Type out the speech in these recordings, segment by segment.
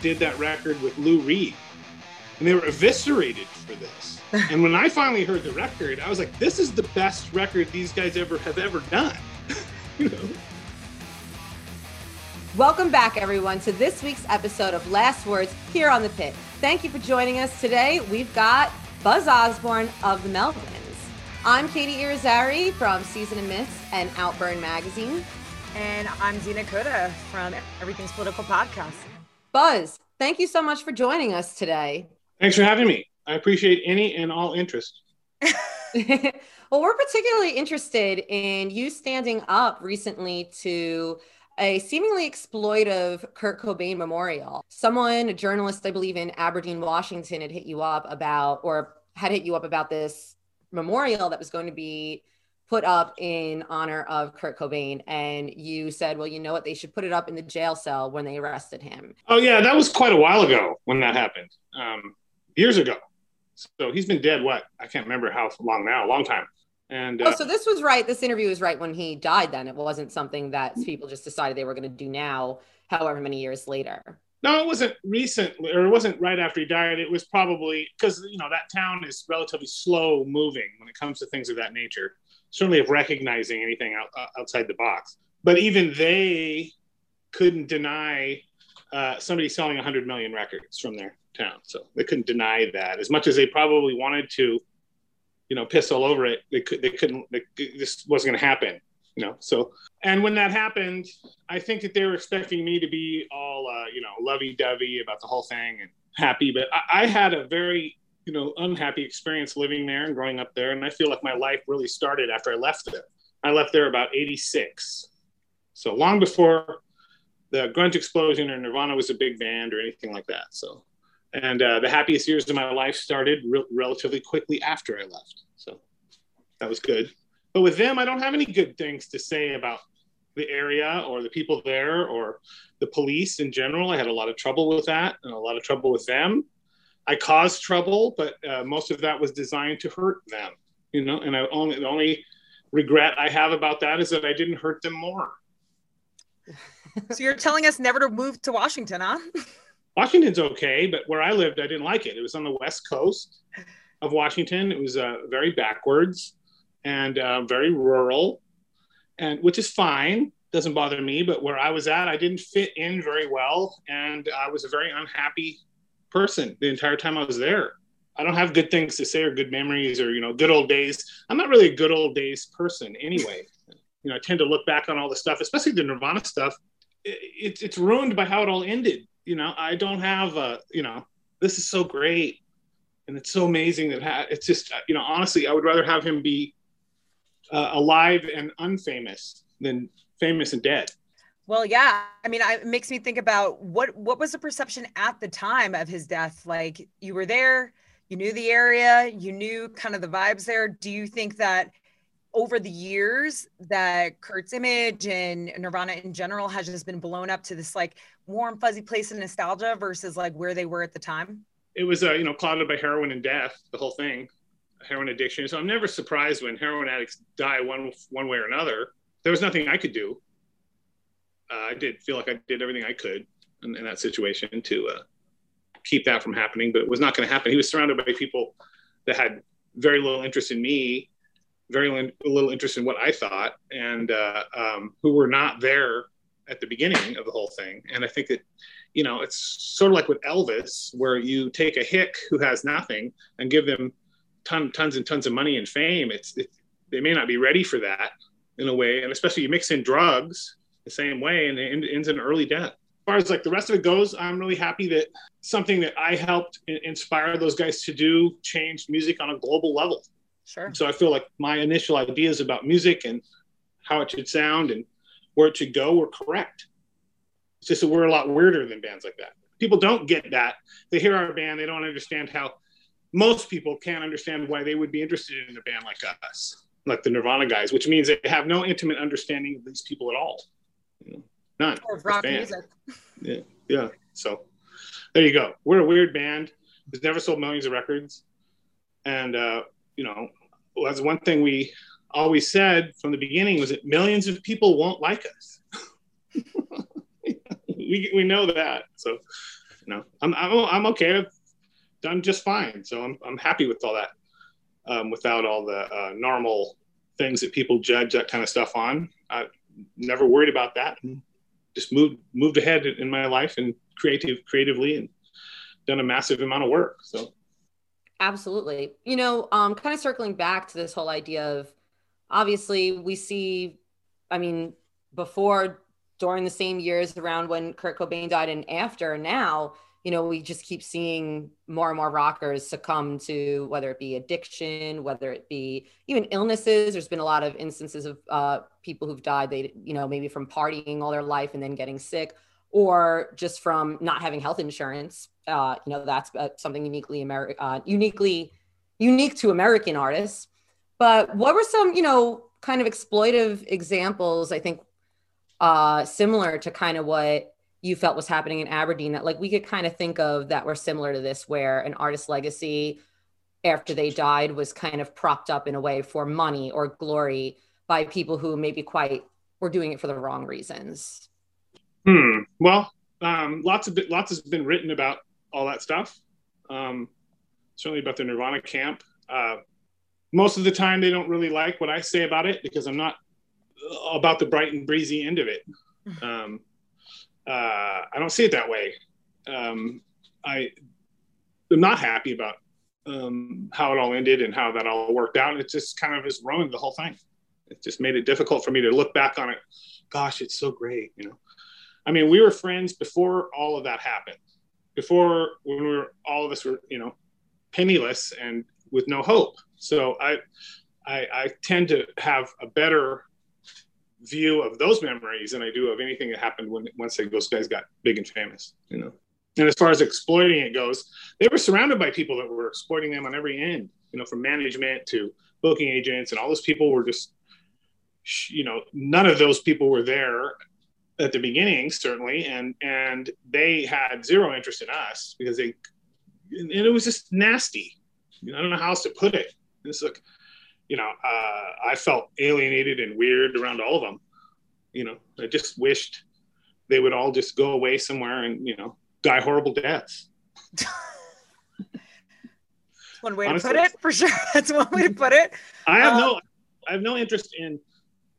did that record with Lou Reed, and they were eviscerated for this. and when I finally heard the record, I was like, "This is the best record these guys ever have ever done." you know. Welcome back, everyone, to this week's episode of Last Words here on the Pit. Thank you for joining us today. We've got Buzz Osborne of the Melvins. I'm Katie Irizarry from Season and Myths and Outburn Magazine. And I'm Zena Koda from Everything's Political Podcast. Buzz, thank you so much for joining us today. Thanks for having me. I appreciate any and all interest. well, we're particularly interested in you standing up recently to a seemingly exploitive Kurt Cobain memorial. Someone, a journalist, I believe in Aberdeen, Washington, had hit you up about, or had hit you up about this memorial that was going to be put up in honor of Kurt Cobain, and you said, "Well, you know what? They should put it up in the jail cell when they arrested him." Oh yeah, that was quite a while ago when that happened, um, years ago. So he's been dead. What I can't remember how long now, a long time. And uh, oh, so this was right. This interview was right when he died. Then it wasn't something that people just decided they were going to do now, however many years later. No, it wasn't recent, or it wasn't right after he died. It was probably because you know that town is relatively slow moving when it comes to things of that nature certainly of recognizing anything out, uh, outside the box. But even they couldn't deny uh, somebody selling 100 million records from their town. So they couldn't deny that as much as they probably wanted to, you know, piss all over it. They could, they couldn't, they, this wasn't going to happen, you know? So, and when that happened, I think that they were expecting me to be all, uh, you know, lovey dovey about the whole thing and happy. But I, I had a very you know unhappy experience living there and growing up there. And i feel like my life really started after i left there. I left there about 86 so long before the grunge explosion or nirvana was a big band or anything like that. So and uh, the happiest years of my life started re- relatively quickly after i left. So that was good. But with them i don't have any good things to say about the area or the people there or the police in general. I had a lot of trouble with that and a lot of trouble with them I caused trouble, but uh, most of that was designed to hurt them, you know. And I only the only regret I have about that is that I didn't hurt them more. so you're telling us never to move to Washington, huh? Washington's okay, but where I lived, I didn't like it. It was on the west coast of Washington. It was uh, very backwards and uh, very rural, and which is fine. Doesn't bother me. But where I was at, I didn't fit in very well, and I was a very unhappy person the entire time I was there. I don't have good things to say or good memories or you know good old days. I'm not really a good old days person anyway. you know, I tend to look back on all the stuff, especially the Nirvana stuff. It, it's ruined by how it all ended. You know, I don't have a you know this is so great and it's so amazing that ha- it's just you know honestly I would rather have him be uh, alive and unfamous than famous and dead. Well, yeah. I mean, I, it makes me think about what what was the perception at the time of his death? Like you were there, you knew the area, you knew kind of the vibes there. Do you think that over the years that Kurt's image and Nirvana in general has just been blown up to this like warm fuzzy place of nostalgia versus like where they were at the time? It was uh, you know clouded by heroin and death, the whole thing, heroin addiction. So I'm never surprised when heroin addicts die one one way or another. There was nothing I could do uh, I did feel like I did everything I could in, in that situation to uh, keep that from happening, but it was not going to happen. He was surrounded by people that had very little interest in me, very little interest in what I thought, and uh, um, who were not there at the beginning of the whole thing. And I think that, you know, it's sort of like with Elvis, where you take a hick who has nothing and give them ton, tons and tons of money and fame. It's it, they may not be ready for that in a way, and especially you mix in drugs the same way and it ends in early death. As far as like the rest of it goes, I'm really happy that something that I helped inspire those guys to do changed music on a global level. Sure. So I feel like my initial ideas about music and how it should sound and where it should go were correct. It's just that we're a lot weirder than bands like that. people don't get that. They hear our band, they don't understand how most people can't understand why they would be interested in a band like us, like the Nirvana guys, which means they have no intimate understanding of these people at all. You know, none. Or rock music. Yeah, yeah. So there you go. We're a weird band. We've never sold millions of records, and uh, you know, that's one thing we always said from the beginning was that millions of people won't like us. we, we know that. So, you know, I'm, I'm, I'm okay. I've done just fine. So I'm, I'm happy with all that um, without all the uh, normal things that people judge that kind of stuff on. I never worried about that. Just moved, moved ahead in my life and creative, creatively and done a massive amount of work. So absolutely. You know, um, kind of circling back to this whole idea of obviously we see, I mean, before during the same years around when Kurt Cobain died and after now, you know, we just keep seeing more and more rockers succumb to whether it be addiction, whether it be even illnesses. There's been a lot of instances of uh, people who've died, they, you know, maybe from partying all their life and then getting sick, or just from not having health insurance. Uh, you know, that's uh, something uniquely American, uh, uniquely unique to American artists. But what were some, you know, kind of exploitive examples? I think uh, similar to kind of what you felt was happening in Aberdeen that like we could kind of think of that were similar to this, where an artist's legacy after they died was kind of propped up in a way for money or glory by people who maybe quite were doing it for the wrong reasons. Hmm. Well, um, lots of lots has been written about all that stuff. Um, certainly about the Nirvana camp. Uh, most of the time, they don't really like what I say about it because I'm not about the bright and breezy end of it. Um, uh, I don't see it that way. Um, I am not happy about um, how it all ended and how that all worked out. It just kind of has ruined the whole thing. It just made it difficult for me to look back on it. Gosh, it's so great, you know. I mean, we were friends before all of that happened. Before when we were all of us were, you know, penniless and with no hope. So I, I, I tend to have a better view of those memories than I do of anything that happened when once they, those guys got big and famous, you know. And as far as exploiting it goes, they were surrounded by people that were exploiting them on every end, you know, from management to booking agents, and all those people were just, you know, none of those people were there at the beginning, certainly, and and they had zero interest in us because they, and it was just nasty. I don't know how else to put it. It's like you know, uh, I felt alienated and weird around all of them. You know, I just wished they would all just go away somewhere and, you know, die horrible deaths. one way Honestly, to put it, for sure. That's one way to put it. I have um, no, I have no interest in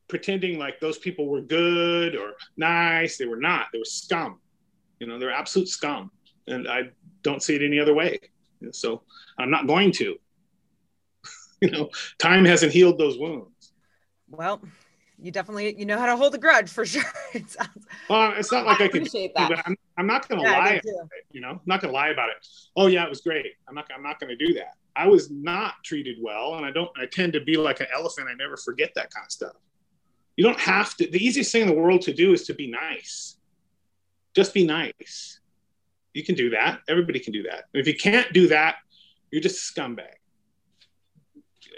pretending like those people were good or nice. They were not. They were scum. You know, they're absolute scum, and I don't see it any other way. So I'm not going to. you know, time hasn't healed those wounds. Well, you definitely you know how to hold a grudge for sure. it sounds. Well, it's not like I, I can. That. I'm, I'm not going to yeah, lie. About it, you know, I'm not going to lie about it. Oh yeah, it was great. I'm not. I'm not going to do that. I was not treated well, and I don't. I tend to be like an elephant. I never forget that kind of stuff. You don't have to. The easiest thing in the world to do is to be nice. Just be nice. You can do that. Everybody can do that. if you can't do that, you're just a scumbag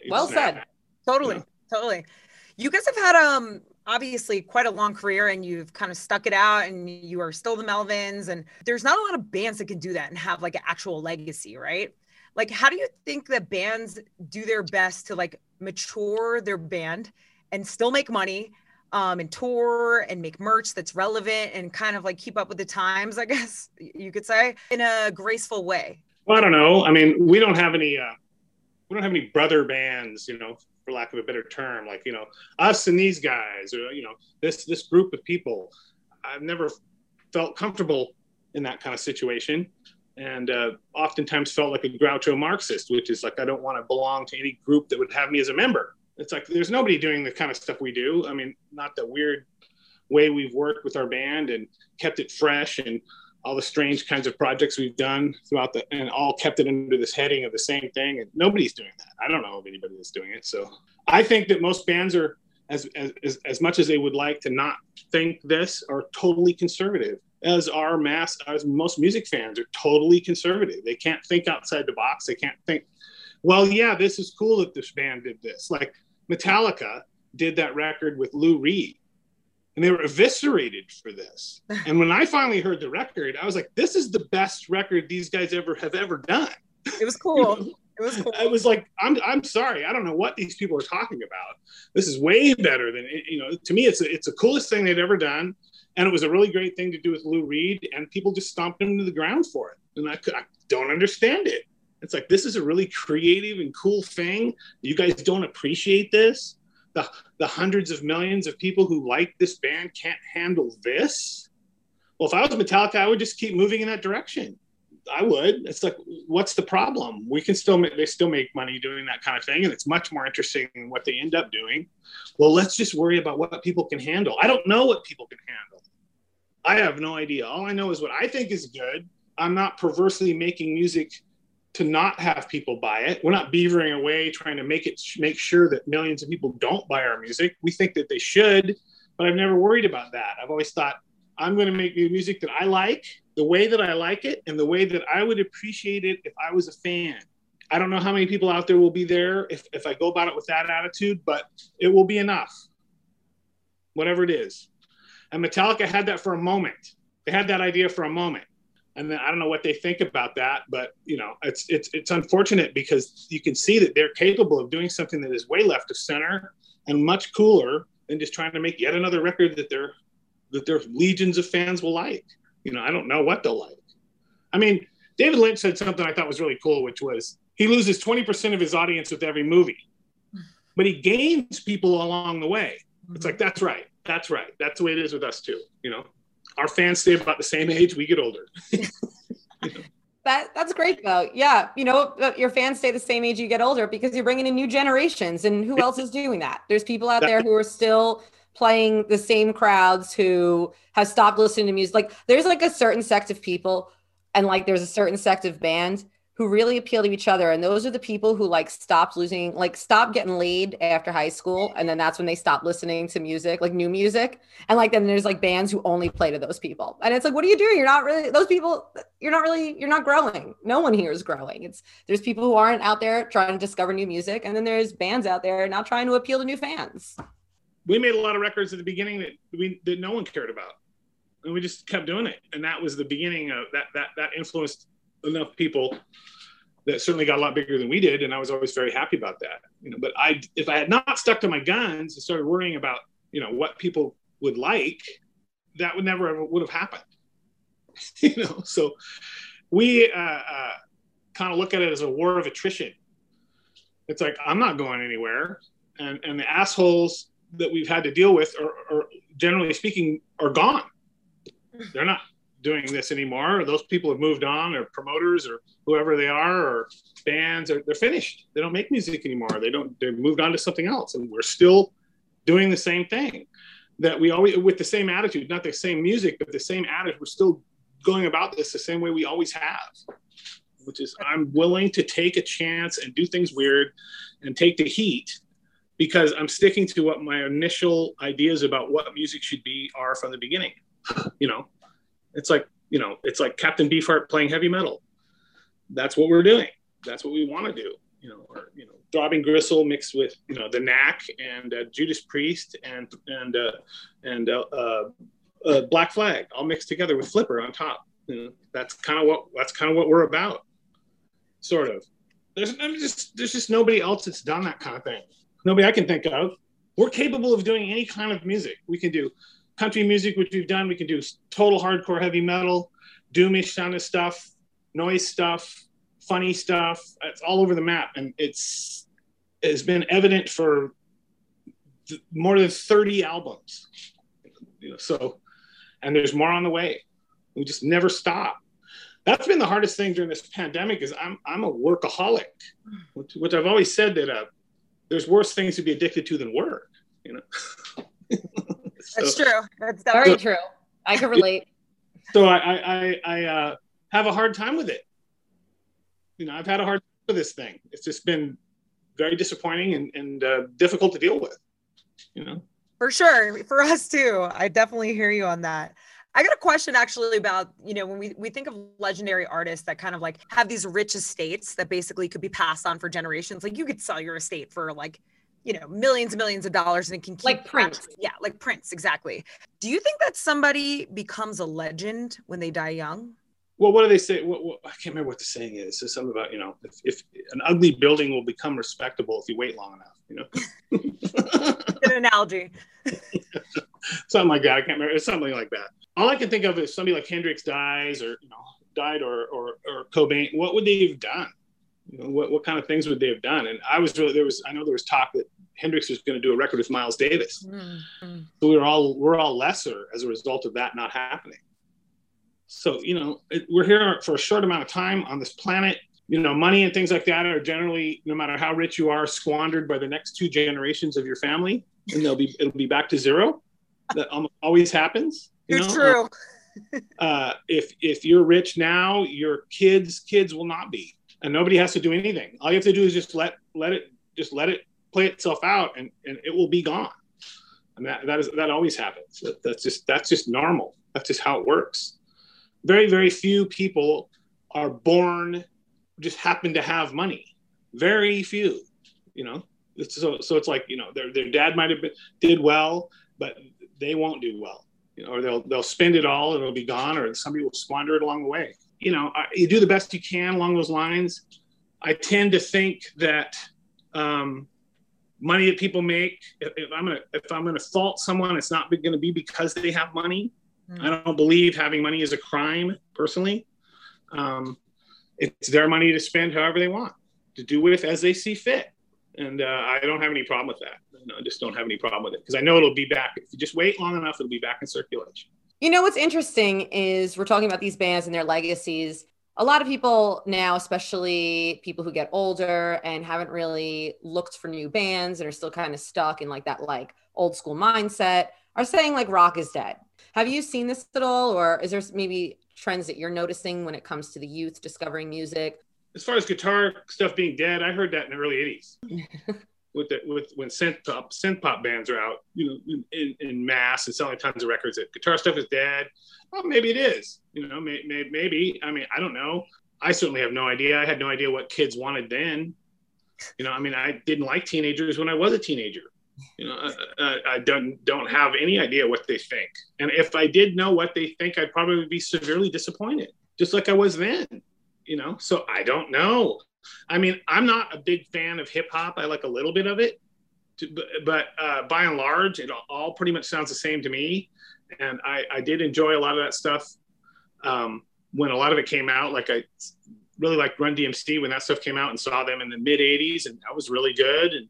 well said. Totally, totally. You guys have had um obviously quite a long career and you've kind of stuck it out and you are still the Melvins and there's not a lot of bands that can do that and have like an actual legacy, right? Like how do you think that bands do their best to like mature their band and still make money um, and tour and make merch that's relevant and kind of like keep up with the times, I guess you could say, in a graceful way? Well, I don't know. I mean, we don't have any uh, we don't have any brother bands, you know, for lack of a better term, like you know us and these guys, or you know this this group of people. I've never felt comfortable in that kind of situation, and uh, oftentimes felt like a Groucho Marxist, which is like I don't want to belong to any group that would have me as a member. It's like there's nobody doing the kind of stuff we do. I mean, not the weird way we've worked with our band and kept it fresh and all the strange kinds of projects we've done throughout the and all kept it under this heading of the same thing and nobody's doing that i don't know of anybody that's doing it so i think that most bands are as, as, as much as they would like to not think this, are totally conservative. As our mass, as most music fans are totally conservative. They can't think outside the box. They can't think, well, yeah, this is cool that this band did this. Like Metallica did that record with Lou Reed, and they were eviscerated for this. And when I finally heard the record, I was like, this is the best record these guys ever have ever done. It was cool. It was cool. I was like, I'm, I'm sorry. I don't know what these people are talking about. This is way better than, you know, to me, it's, a, it's the coolest thing they'd ever done. And it was a really great thing to do with Lou Reed. And people just stomped him to the ground for it. And I, I don't understand it. It's like, this is a really creative and cool thing. You guys don't appreciate this. The, the hundreds of millions of people who like this band can't handle this. Well, if I was Metallica, I would just keep moving in that direction. I would. It's like, what's the problem? We can still make, they still make money doing that kind of thing, and it's much more interesting than what they end up doing. Well, let's just worry about what people can handle. I don't know what people can handle. I have no idea. All I know is what I think is good. I'm not perversely making music to not have people buy it. We're not beavering away trying to make it make sure that millions of people don't buy our music. We think that they should, but I've never worried about that. I've always thought I'm going to make music that I like, the way that I like it, and the way that I would appreciate it if I was a fan. I don't know how many people out there will be there if, if I go about it with that attitude, but it will be enough, whatever it is. And Metallica had that for a moment. They had that idea for a moment. And then I don't know what they think about that, but you know, it's it's it's unfortunate because you can see that they're capable of doing something that is way left of center and much cooler than just trying to make yet another record that they're that their legions of fans will like. You know, I don't know what they'll like. I mean, David Lynch said something I thought was really cool, which was he loses 20% of his audience with every movie, but he gains people along the way. It's like, that's right. That's right. That's the way it is with us too. You know, our fans stay about the same age, we get older. That that's great though. Yeah, you know, uh, your fans stay the same age you get older because you're bringing in new generations, and who else is doing that? There's people out there who are still playing the same crowds who have stopped listening to music. Like there's like a certain sect of people and like there's a certain sect of bands who really appeal to each other. And those are the people who like stopped losing, like stopped getting laid after high school. And then that's when they stopped listening to music, like new music. And like then there's like bands who only play to those people. And it's like, what are you doing? You're not really those people, you're not really, you're not growing. No one here is growing. It's there's people who aren't out there trying to discover new music. And then there's bands out there not trying to appeal to new fans we made a lot of records at the beginning that we that no one cared about, and we just kept doing it. And that was the beginning of that. That that influenced enough people that certainly got a lot bigger than we did, and I was always very happy about that. You know, but I if I had not stuck to my guns and started worrying about you know what people would like, that would never ever would have happened. you know, so we uh, uh, kind of look at it as a war of attrition. It's like I'm not going anywhere, and and the assholes that we've had to deal with are, are generally speaking are gone. They're not doing this anymore. Those people have moved on, or promoters, or whoever they are, or bands, or they're finished. They don't make music anymore. They don't. They've moved on to something else, and we're still doing the same thing. That we always with the same attitude, not the same music, but the same attitude. We're still going about this the same way we always have, which is I'm willing to take a chance and do things weird, and take the heat because I'm sticking to what my initial ideas about what music should be are from the beginning. You know, it's like you know, it's like Captain Beefheart playing heavy metal. That's what we're doing. That's what we want to do. You know, or you know, Throbbing Gristle mixed with you know the Knack and uh, Judas Priest and and uh, and uh, uh, uh Black Flag all mixed together with Flipper on top. You know, that's kind of what that's kind of what we're about, sort of. There's I'm just there's just nobody else that's done that kind of thing nobody I can think of. We're capable of doing any kind of music. We can do country music, which we've done. We can do total hardcore heavy metal, doomish kind of stuff, noise stuff, funny stuff. It's all over the map, and it's it's been evident for th- more than 30 albums. So, and there's more on the way. We just never stop. That's been the hardest thing during this pandemic. Is I'm I'm a workaholic, which, which I've always said that. Uh, there's worse things to be addicted to than work. You know. so, That's true. That's very true. I can relate. So I I I uh, have a hard time with it. You know, I've had a hard time with this thing. It's just been very disappointing and, and uh, difficult to deal with. you know. For sure. For us too. I definitely hear you on that. I got a question actually about, you know, when we, we think of legendary artists that kind of like have these rich estates that basically could be passed on for generations. Like you could sell your estate for like, you know, millions and millions of dollars and it can keep like Prince. Yeah, like Prince, exactly. Do you think that somebody becomes a legend when they die young? Well, what do they say? What, what, I can't remember what the saying is. It's something about, you know, if, if an ugly building will become respectable if you wait long enough, you know? an analogy. something like that. I can't remember. It's something like that. All I can think of is somebody like Hendrix dies or, you know, died or, or, or Cobain. What would they have done? You know, what, what kind of things would they have done? And I was really, there was, I know there was talk that Hendrix was going to do a record with Miles Davis. Mm-hmm. So we were all, we're all lesser as a result of that not happening. So, you know, it, we're here for a short amount of time on this planet. You know, money and things like that are generally, no matter how rich you are, squandered by the next two generations of your family, and they'll be it'll be back to zero. That almost always happens. You You're know? true. uh, if if you're rich now, your kids kids will not be, and nobody has to do anything. All you have to do is just let let it just let it play itself out, and and it will be gone. And that that is that always happens. That's just that's just normal. That's just how it works very very few people are born just happen to have money very few you know so so it's like you know their, their dad might have been, did well but they won't do well you know or they'll they'll spend it all and it'll be gone or somebody will squander it along the way you know you do the best you can along those lines i tend to think that um, money that people make if, if i'm gonna if i'm gonna fault someone it's not going to be because they have money I don't believe having money is a crime personally. Um, it's their money to spend however they want, to do with as they see fit. And uh, I don't have any problem with that. I just don't have any problem with it because I know it'll be back. If you just wait long enough, it'll be back in circulation. You know, what's interesting is we're talking about these bands and their legacies. A lot of people now, especially people who get older and haven't really looked for new bands and are still kind of stuck in like that like old school mindset, are saying like rock is dead have you seen this at all, or is there maybe trends that you're noticing when it comes to the youth discovering music? As far as guitar stuff being dead, I heard that in the early '80s. with the, with when synth pop synth pop bands are out, you know, in, in mass and selling tons of records, that guitar stuff is dead. Well, maybe it is. You know, may, may, maybe. I mean, I don't know. I certainly have no idea. I had no idea what kids wanted then. You know, I mean, I didn't like teenagers when I was a teenager. You know, I, I, don't don't have any idea what they think, and if I did know what they think, I'd probably be severely disappointed, just like I was then. You know, so I don't know. I mean, I'm not a big fan of hip hop. I like a little bit of it, but uh, by and large, it all pretty much sounds the same to me. And I, I did enjoy a lot of that stuff um, when a lot of it came out. Like I really liked Run DMC when that stuff came out and saw them in the mid '80s, and that was really good. And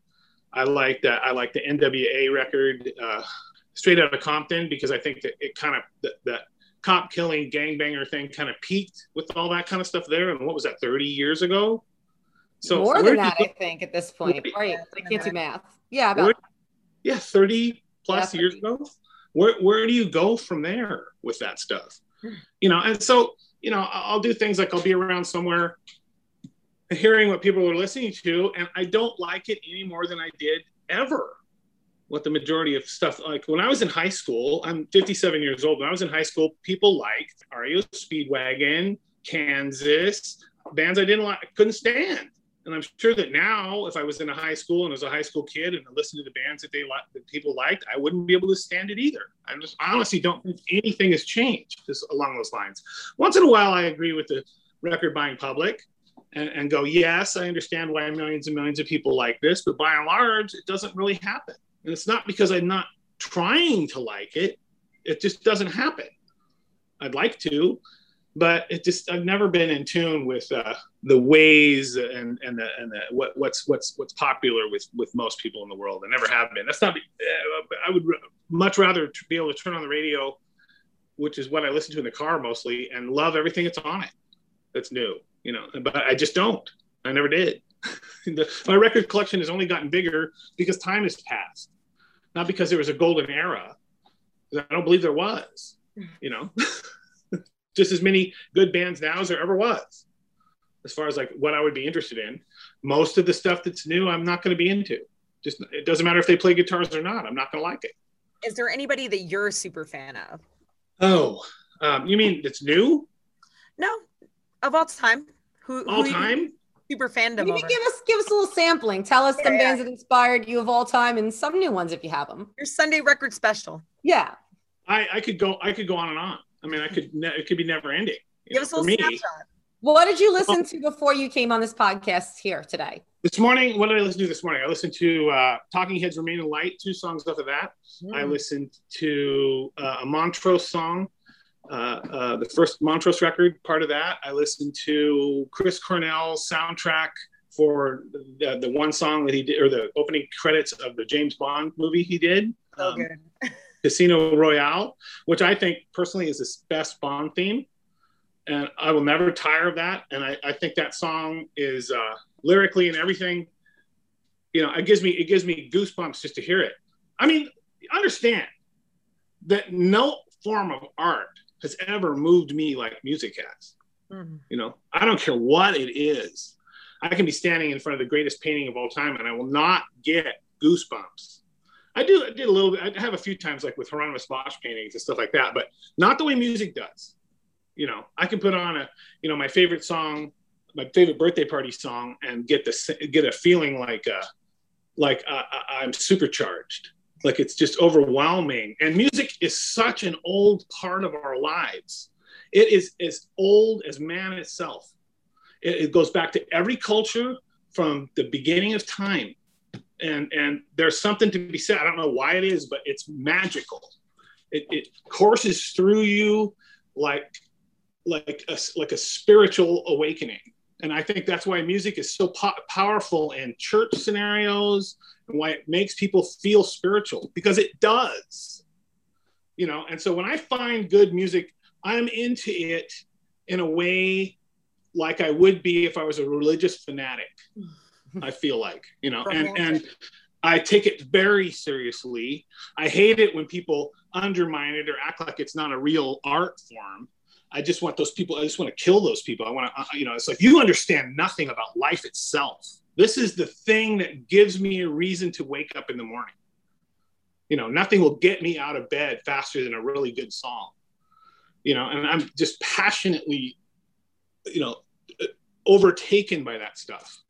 I like that. I like the NWA record, uh, Straight Outta Compton, because I think that it kind of that, that cop killing gangbanger thing kind of peaked with all that kind of stuff there. And what was that, 30 years ago? So more than that, I think, at this point. Right. I can't do math. Yeah. About, where, yeah. 30 plus yeah, 30. years ago. Where, where do you go from there with that stuff? You know, and so, you know, I'll do things like I'll be around somewhere hearing what people are listening to, and I don't like it any more than I did ever. What the majority of stuff like when I was in high school, I'm 57 years old. When I was in high school, people liked REO Speedwagon, Kansas, bands I didn't like, couldn't stand. And I'm sure that now, if I was in a high school and was a high school kid and I listened to the bands that they like, that people liked, I wouldn't be able to stand it either. I'm just honestly don't think anything has changed just along those lines. Once in a while, I agree with the record buying public and, and go, yes, I understand why millions and millions of people like this, but by and large, it doesn't really happen. And it's not because I'm not trying to like it, it just doesn't happen. I'd like to, but it just I've never been in tune with uh, the ways and and the, and the, what what's what's what's popular with with most people in the world. I never have been. That's not. I would much rather be able to turn on the radio, which is what I listen to in the car mostly, and love everything that's on it. That's new you know, but I just don't. I never did. the, my record collection has only gotten bigger because time has passed, not because there was a golden era. I don't believe there was. Mm-hmm. You know, just as many good bands now as there ever was. As far as like what I would be interested in, most of the stuff that's new, I'm not going to be into. Just it doesn't matter if they play guitars or not. I'm not going to like it. Is there anybody that you're a super fan of? Oh, um, you mean it's new? No, of all time. Who all who time? Super fandom. Maybe over? give us give us a little sampling. Tell us Yeah, some yeah. bands that inspired you of all time and some new ones if you have them. Your Sunday record special. Yeah. I, I could go. I could go on and on. I mean, I could. Ne- it could be never ending. You Give know, us a for little me, snapshot. What did you listen to before you came on this podcast here today? this morning, what did I listen to this morning? I listened to uh, Talking Heads "Remain in Light," two songs off of that. I Mm. listened to uh, a Montrose song, uh, uh, the first Montrose record, part of that. I listened to Chris Cornell's soundtrack for the, the one song that he did, or the opening credits of the James Bond movie he did, So um. Casino Royale, which I think personally is his best Bond theme. And I will never tire of that. And I, I think that song is uh, lyrically and everything, you know, it gives me it gives me goosebumps just to hear it. I mean, understand that no form of art has ever moved me like music has. Mhm. You know, I don't care what it is. I can be standing in front of the greatest painting of all time, and I will not get goosebumps. I do. I did a little bit. I have a few times, like with Hieronymus Bosch paintings and stuff like that, but not the way music does. You know, I can put on a, you know, my favorite song, my favorite birthday party song, and get the get a feeling like, uh, like uh, I- I'm supercharged. Like it's just overwhelming. And music is such an old part of our lives. It is as old as man itself. It, it goes back to every culture from the beginning of time. And, and there's something to be said. I don't know why it is, but it's magical. It, it courses through you like, like, a, like a spiritual awakening. And I think that's why music is so po- powerful in church scenarios and why it makes people feel spiritual because it does. You know, and so when I find good music, I'm into it in a way like I would be if I was a religious fanatic. I feel like, you know, and uh-huh. and I take it very seriously. I hate it when people undermine it or act like it's not a real art form. I just want those people. I just want to kill those people. I want to, you know, it's like you understand nothing about life itself. This is the thing that gives me a reason to wake up in the morning. You know, nothing will get me out of bed faster than a really good song. You know, and I'm just passionately, you know, overtaken by that stuff.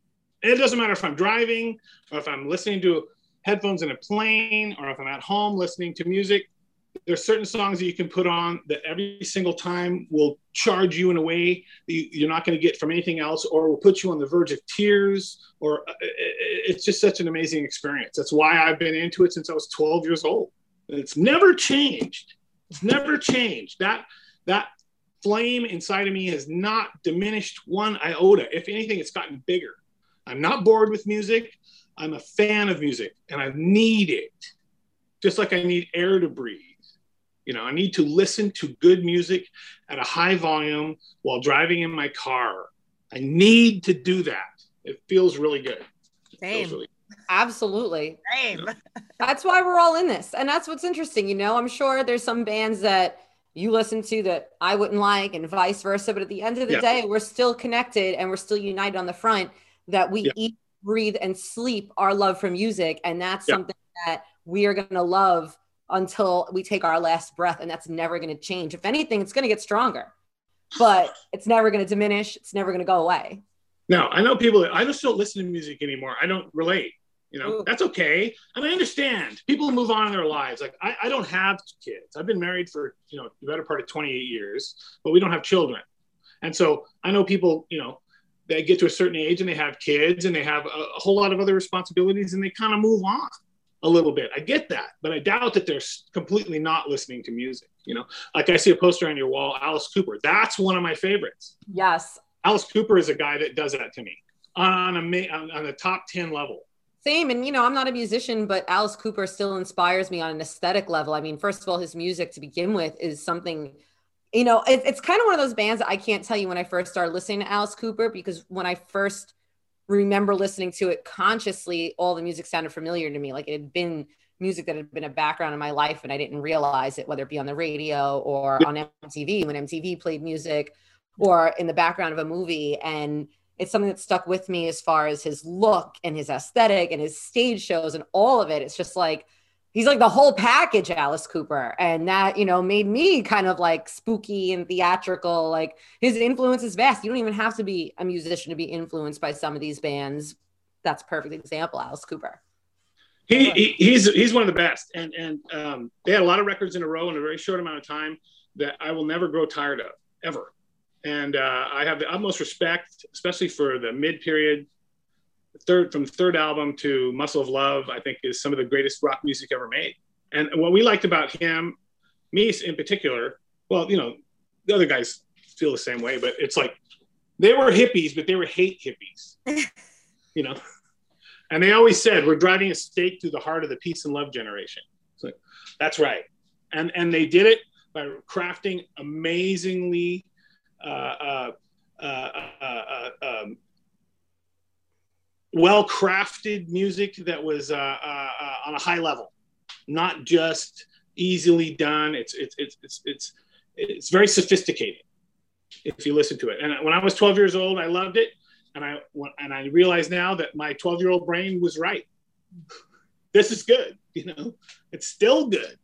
And it doesn't matter if I'm driving or if I'm listening to headphones in a plane or if I'm at home listening to music. There's certain songs that you can put on that every single time will charge you in a way you, you're not going to get from anything else, or will put you on the verge of tears. Or uh, it- it's just such an amazing experience. That's why I've been into it since I was 12 years old. And it's never changed. It's never changed. That that flame inside of me has not diminished one iota. If anything, it's gotten bigger. I'm not bored with music. I'm a fan of music and I need it. Just like I need air to breathe. You know, I need to listen to good music at a high volume while driving in my car. I need to do that. It feels really good. Same. really Absolutely. Same. That's why we're all in this. And that's what's interesting. You know, I'm sure there's some bands that you listen to that I wouldn't like and vice versa. But at the end of the Yeah. day, we're still connected and we're still united on the front that we Yeah. eat, breathe, and sleep our love for music. And that's Yeah. something that we are going to love until we take our last breath. And that's never going to change. If anything, it's going to get stronger, but it's never going to diminish. It's never going to go away. Now, I know people I just don't listen to music anymore. I don't relate. You know, Ooh. that's okay. And I understand people move on in their lives. Like I, I don't have kids. I've been married for, you know, the better part of 28 years, but we don't have children. And so I know people, you know, they get to a certain age and they have kids and they have a, a whole lot of other responsibilities and they kind of move on a little bit. I get that, but I doubt that they're completely not listening to music. You know, like I see a poster on your wall, Alice Cooper. That's one of my favorites. Yes. Alice Cooper is a guy that does that to me on a on, on the top 10 level. Same. And, you know, I'm not a musician, but Alice Cooper still inspires me on an aesthetic level. I mean, first of all, his music to begin with is something, you know, it, it's kind of one of those bands that I can't tell you when I first started listening to Alice Cooper because when I first remember listening to it consciously, all the music sounded familiar to me. Like it had been music that had been a background in my life and I didn't realize it, whether it be on the radio or on MTV when MTV played music or in the background of a movie. And it's something that stuck with me as far as his look and his aesthetic and his stage shows and all of it. It's just like he's like the whole package, Alice Cooper. And that, you know, made me kind of like spooky and theatrical. Like his influence is vast. You don't even have to be a musician to be influenced by some of these bands. That's perfect example, Alice Cooper. He, he, he's he's one of the best, and and um, they had a lot of records in a row in a very short amount of time that I will never grow tired of ever. And uh, I have the utmost respect, especially for the mid period, third from third album to Muscle of Love. I think is some of the greatest rock music ever made. And what we liked about him, me in particular, well, you know, the other guys feel the same way, but it's like they were hippies, but they were hate hippies. you know, and they always said we're driving a stake through the heart of the peace and love generation. So that's right, and and they did it by crafting amazingly uh, uh, uh, um, well crafted music that was uh, uh, uh, on a high level, not just easily done. It's it's it's it's it's it's very sophisticated if you listen to it. And when I was 12 years old, I loved it, and I and I realize now that my 12 year old brain was right. this is good, you know. It's still good,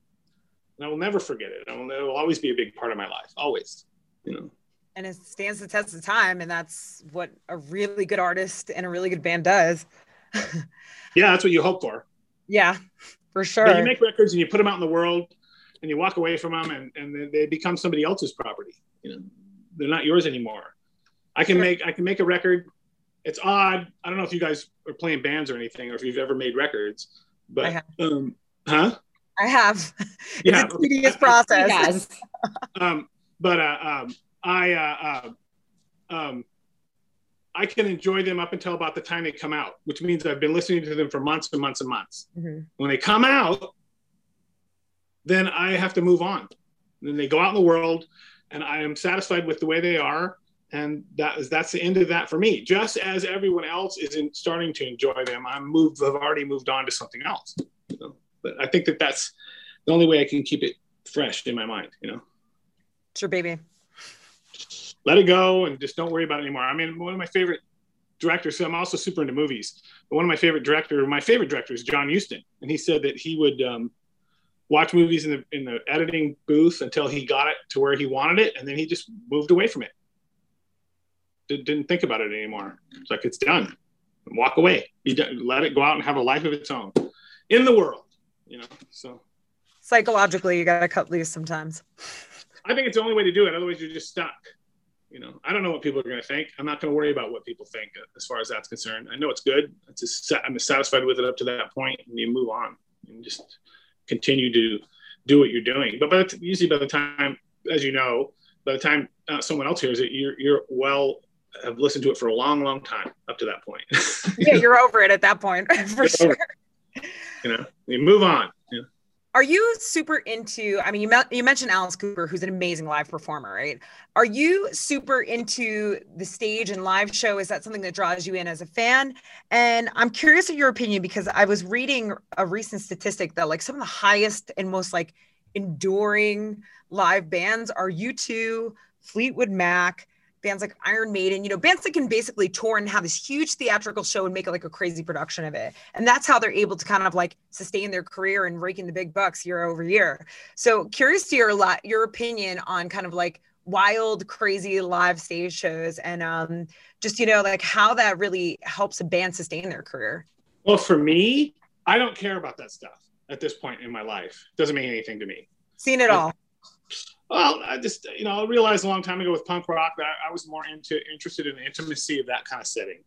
and I will never forget it. Will, it will always be a big part of my life, always, you know and it stands the test of time and that's what a really good artist and a really good band does. Yeah that's what you hope for. Yeah for sure but you make records and you put them out in the world and you walk away from them and, and they become somebody else's property. You know they're not yours anymore. I can sure. make i can make a record. It's odd. I don't know if you guys are playing bands or anything or if you've ever made records but um huh? I have. Yeah it's a tedious process. Um but uh, um I uh, uh, um, I can enjoy them up until about the time they come out, which means I've been listening to them for months and months and months. Mm-hmm. When they come out, then I have to move on. Then they go out in the world, and I am satisfied with the way they are, and that is that's the end of that for me. Just as everyone else is in, starting to enjoy them, I'm moved. I've already moved on to something else. You know? But I think that that's the only way I can keep it fresh in my mind. You know. Sure, baby let it go and just don't worry about it anymore. I mean, one of my favorite directors, so I'm also super into movies, but one of my favorite director, my favorite director is John Huston. And he said that he would um, watch movies in the, in the editing booth until he got it to where he wanted it. And then he just moved away from it. Did, didn't think about it anymore. It's like, it's done. Walk away. You let it go out and have a life of its own in the world, you know? So psychologically, you got to cut loose sometimes. I think it's the only way to do it. Otherwise, you're just stuck you know, I don't know what people are going to think. I'm not going to worry about what people think as far as that's concerned. I know it's good. It's just, I'm satisfied with it up to that point, and you move on and just continue to do what you're doing. But the, usually by the time, as you know, by the time uh, someone else hears it, you're you're well have listened to it for a long, long time up to that point. yeah, you're over it at that point for sure. You know, you move on. Are you super into? I mean, you, you mentioned Alice Cooper, who's an amazing live performer, right? Are you super into the stage and live show? Is that something that draws you in as a fan? And I'm curious of your opinion because I was reading a recent statistic that like some of the highest and most like enduring live bands are U2, Fleetwood Mac, bands like Iron Maiden, you know, bands that can basically tour and have this huge theatrical show and make it like a crazy production of it. And that's how they're able to kind of like sustain their career and raking the big bucks year over year. So curious to your lot your opinion on kind of like wild, crazy live stage shows and um just you know like how that really helps a band sustain their career. Well, for me, I don't care about that stuff at this point in my life. Doesn't mean anything to me. Seen it all. Well, I just you know I realized a long time ago with punk rock that I was more into interested in the intimacy of that kind of setting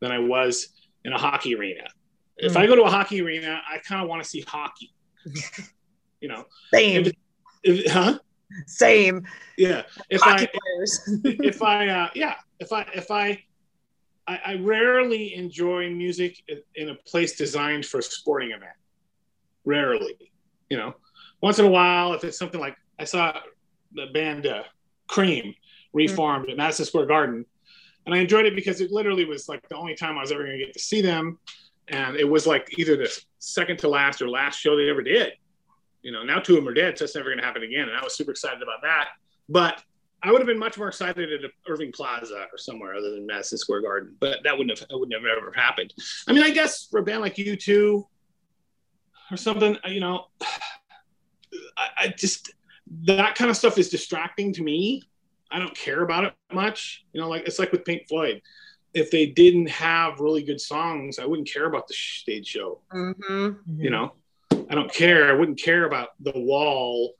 than I was in a hockey arena. If mm. I go to a hockey arena, I kind of want to see hockey. you know, same. If, if, huh? Same. Yeah. If hockey I players. if I uh, yeah if I if I, I I rarely enjoy music in a place designed for a sporting event. Rarely, you know. Once in a while, if it's something like I saw the band uh, Cream reformed mm-hmm. at Madison Square Garden, and I enjoyed it because it literally was like the only time I was ever going to get to see them, and it was like either the second to last or last show they ever did. You know, now two of them are dead, so it's never going to happen again, and I was super excited about that. But I would have been much more excited at Irving Plaza or somewhere other than Madison Square Garden, but that wouldn't have that would never ever happened. I mean, I guess for a band like U2 or something, you know, I just that kind of stuff is distracting to me. I don't care about it much. You know, like it's like with Pink Floyd. If they didn't have really good songs, I wouldn't care about the stage show. Mm-hmm. You know, I don't care. I wouldn't care about the wall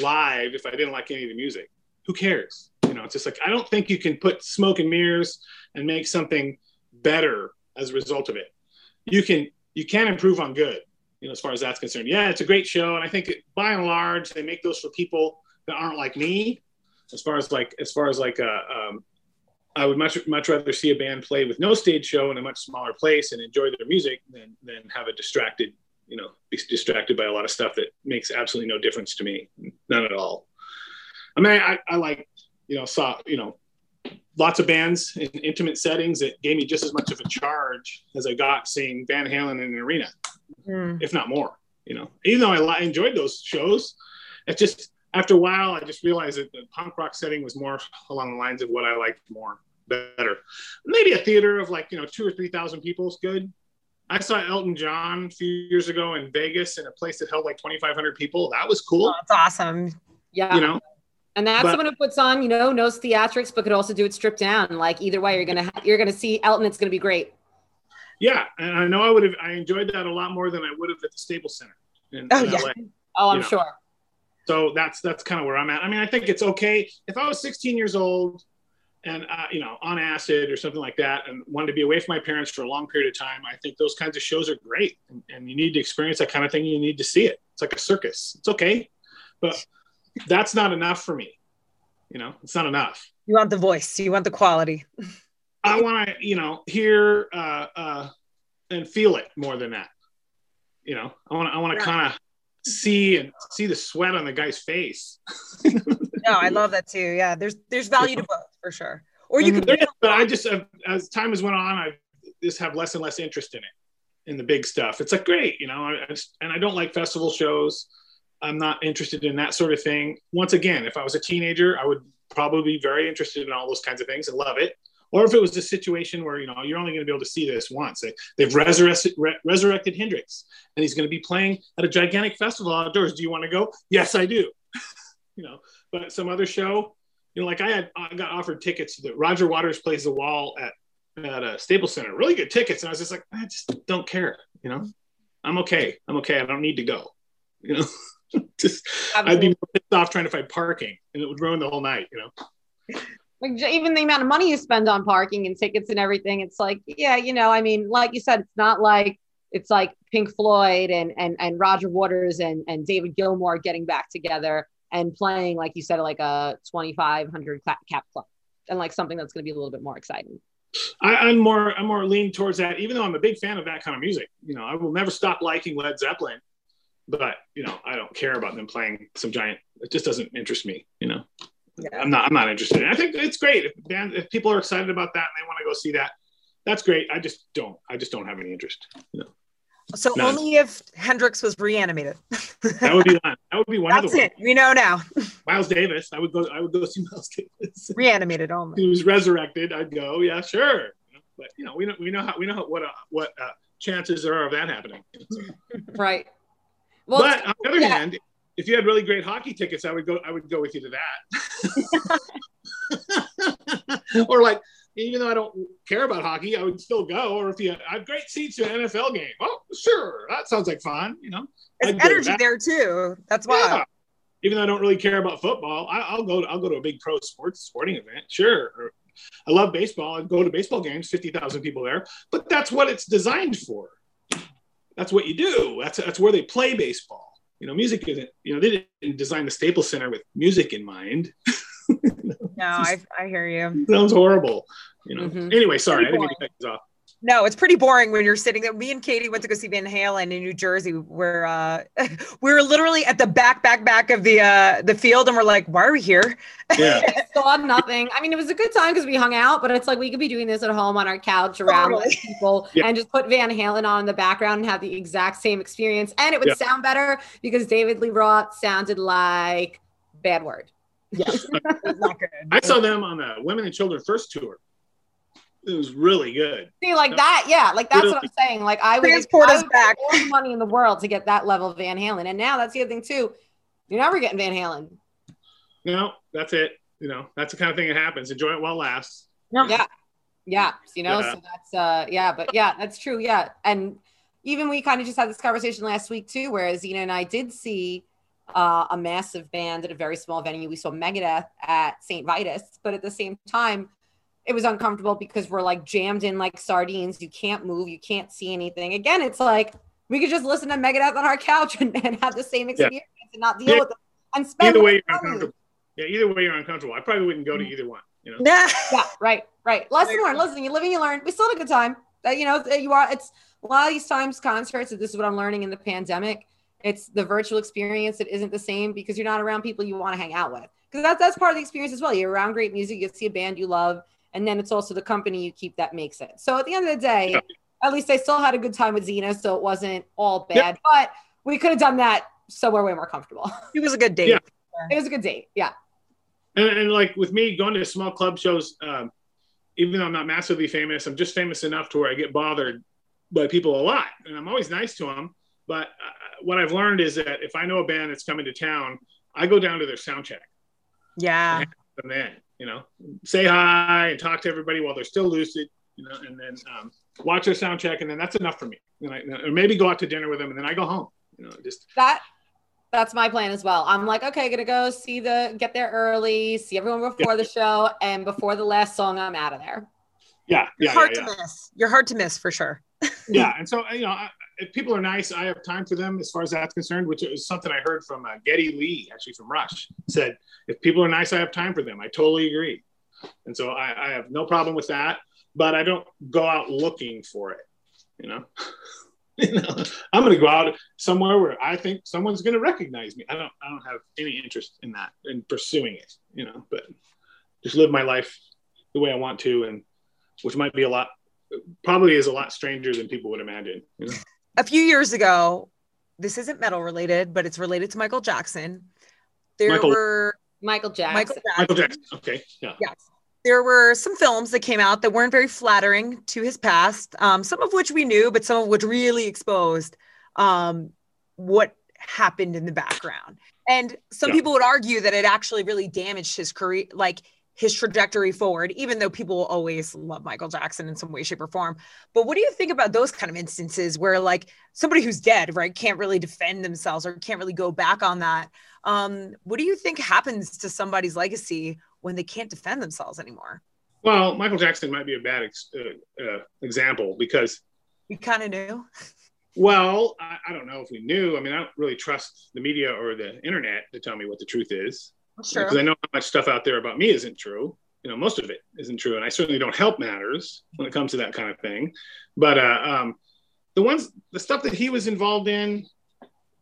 live if I didn't like any of the music. Who cares? You know, it's just like I don't think you can put smoke and mirrors and make something better as a result of it. You can you can improve on good, you know, as far as that's concerned. Yeah, it's a great show, and I think by and large they make those for people that aren't like me. As far as like as far as like uh, um, I would much much rather see a band play with no stage show in a much smaller place and enjoy their music than than have a distracted you know be distracted by a lot of stuff that makes absolutely no difference to me none at all i mean i, I like you know saw you know lots of bands in intimate settings that gave me just as much of a charge as i got seeing van halen in an arena Mm. if not more you know even though i enjoyed those shows it's just after a while i just realized that the punk rock setting was more along the lines of what i liked more better maybe a theater of like you know two or three thousand people is good I saw Elton John a few years ago in Vegas in a place that held like 2,500 people. That was cool. Oh, that's awesome. Yeah. You know, And that's But- someone who puts on, you know, knows theatrics, but could also do it stripped down. Like either way, you're gonna ha- you're gonna see Elton. It's gonna be great. Yeah. And I know I would have, I enjoyed that a lot more than I would have at the Staples Center in, Oh, in yeah. LA. Oh, I'm know. sure. So that's, that's kind of where I'm at. I mean, I think it's okay. If I was 16 years old and, uh, you know, on acid or something like that and wanted to be away from my parents for a long period of time, I think those kinds of shows are great. And, and you need to experience that kind of thing. You need to see it. It's like a circus. It's okay. But that's not enough for me. You know, it's not enough. You want the voice. You want the quality. I want to, you know, hear uh, uh, and feel it more than that. You know, I want to, I want to kind of see and see the sweat on the guy's face. No, I love that too. Yeah, there's there's value to both for sure. Or you Mhm. could but I just, uh, as time has went on, I just have less and less interest in it, in the big stuff. It's like great, you know, I, I just, and I don't like festival shows. I'm not interested in that sort of thing. Once again, if I was a teenager, I would probably be very interested in all those kinds of things and love it. Or if it was a situation where you know you're only going to be able to see this once, They- they've resurrected re- resurrected Hendrix, and he's going to be playing at a gigantic festival outdoors. Do you want to go? Yes, I do. you know, but some other show, you know, like I had, I got offered tickets to the Roger Waters plays the wall at at a Staples Center, really good tickets, and I was just like, I just don't care. You know, I'm okay. I'm okay. I don't need to go. You know, just I'd be pissed off trying to find parking, and it would ruin the whole night. You know. Like even the amount of money you spend on parking and tickets and everything it's like yeah you know i mean like you said it's not like it's like pink floyd and and and roger waters and and david gilmour getting back together and playing like you said like a 2500 cap club and like something that's going to be a little bit more exciting I, I'm more I'm more leaning towards that, even though I'm a big fan of that kind of music. You know, I will never stop liking Led Zeppelin, but you know, I don't care about them playing some giant. It just doesn't interest me. You know, Yeah. I'm not I'm not interested. I think it's great if band if people are excited about that and they want to go see that. That's great. I just don't. I just don't have any interest. You know, So None. only if Hendrix was reanimated. that would be one. That would be one That's of the it. We know now. Miles Davis. I would go. I would go see Miles Davis. Reanimated only. he was resurrected. I'd go. Yeah, sure. But you know, we know we know how we know how, what uh, what uh, chances there are of that happening. right well but on the other yeah. hand, if you had really great hockey tickets, I would go. I would go with you to that. or like, even though I don't care about hockey, I would still go. Or if you had, I have great seats to an NFL game, oh sure, that sounds like fun. You know, There's I'd go to energy there too. That's why. Yeah. Even though I don't really care about football, I, I'll go. To, I'll go to a big pro sports sporting event. Sure. Or, I love baseball. I'd go to baseball games, fifty thousand people there. But that's what it's designed for. That's what you do. That's that's where they play baseball. You know, music isn't. You know, they didn't design the Staples Center with music in mind. No, I, I hear you. sounds horrible. You know. Mhm. Anyway, sorry, I didn't mean to cut you off. No, it's pretty boring when you're sitting there. Me and Katie went to go see Van Halen in New Jersey. Where uh, we're literally at the back, back, back of the uh, the field, and we're like, "Why are we here?" Yeah. saw nothing. I mean, it was a good time because we hung out, but it's like we could be doing this at home on our couch around Totally. people Yeah. and just put Van Halen on in the background and have the exact same experience. And it would Yeah. sound better because David Lee Roth sounded like bad word. Yes, not good. I saw them on the Women and Children First tour. It was really good. See, like that, yeah, like that's what I'm saying. Like I would Transport I us would back. all the money in the world to get that level of Van Halen, and now that's the other thing too. You're never getting Van Halen. No, that's it. You know, that's the kind of thing that happens. Enjoy it while it lasts. Yeah, yeah, you know. Yeah. So that's uh, yeah, but yeah, that's true. Yeah, and even we kind of just had this conversation last week too, where Zena and I did see uh, a massive band at a very small venue. We saw Megadeth at St. Vitus, but at the same time, it was uncomfortable because we're like jammed in like sardines. You can't move, you can't see anything. Again, it's like we could just listen to Megadeth on our couch and, and have the same experience and not deal Yeah. with it and spend Either way, you're uncomfortable. Yeah, either way, you're uncomfortable. I probably wouldn't go to mm. either one. You know. Yeah, right, right. Lesson learned. Listen, you live and you learn. We still had a good time. That you know, uh, you are. It's a lot of these times concerts. This is what I'm learning in the pandemic. It's the virtual experience that isn't the same because you're not around people you want to hang out with. Because that's that's part of the experience as well. You're around great music. You see a band you love, and then it's also the company you keep that makes it. So at the end of the day, Yeah. at least I still had a good time with Zena, so it wasn't all bad. Yeah. But we could have done that somewhere way more comfortable. It was a good date. Yeah. it was a good date. Yeah. And, and like with me going to small club shows, um, even though I'm not massively famous, I'm just famous enough to where I get bothered by people a lot, and I'm always nice to them. But uh, what I've learned is that if I know a band that's coming to town, I go down to their sound check. Yeah. and then you know say hi and talk to everybody while they're still lucid you know and then um, watch their sound check and then that's enough for me and I, or maybe go out to dinner with them and then i go home you know just that that's my plan as well. I'm like, okay, gonna go see the get there early, see everyone before the show, and before the last song, I'm out of there. yeah yeah, You're hard yeah, to miss. You're hard to miss for sure. yeah. yeah and so you know if people are nice i have time for them as far as that's concerned which is something i heard from uh, Geddy Lee actually from rush said if people are nice i have time for them i totally agree and so i, I have no problem with that but i don't go out looking for it you know you know i'm going to go out somewhere where i think someone's going to recognize me i don't i don't have any interest in that in pursuing it you know but just live my life the way i want to and which might be a lot probably is a lot stranger than people would imagine you know? A few years ago, this isn't metal related, but it's related to Michael Jackson. There Michael- were Michael Jackson. Michael Jackson. michael jackson okay yeah Yes. There were some films that came out that weren't very flattering to his past, um, some of which we knew, but some of which really exposed um, what happened in the background. And some Yeah. people would argue that it actually really damaged his career, like his trajectory forward, even though people will always love Michael Jackson in some way, shape, or form. But what do you think about those kind of instances where, like, somebody who's dead, right, can't really defend themselves or can't really go back on that? Um, what do you think happens to somebody's legacy when they can't defend themselves anymore? well michael jackson might be a bad ex- uh, uh, example because We kind of knew. well I, I don't know if we knew i mean i don't really trust the media or the internet to tell me what the truth is Sure. because i know how much stuff out there about me isn't true you know most of it isn't true and i certainly don't help matters when it comes to that kind of thing but uh, um, the ones the stuff that he was involved in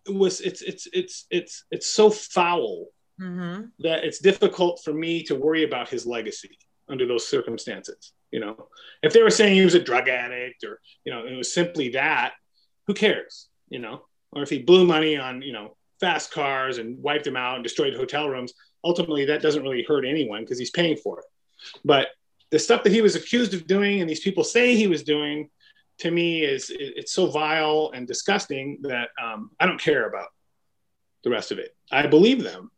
was it's it's it's it's it's so foul hmm that it's difficult for me to worry about his legacy under those circumstances. You know, if they were saying he was a drug addict or, you know, it was simply that, who cares? You know, or if he blew money on, you know, fast cars and wiped them out and destroyed hotel rooms, ultimately that doesn't really hurt anyone because he's paying for it. But the stuff that he was accused of doing and these people say he was doing to me is it- it's so vile and disgusting that um, I don't care about the rest of it. I believe them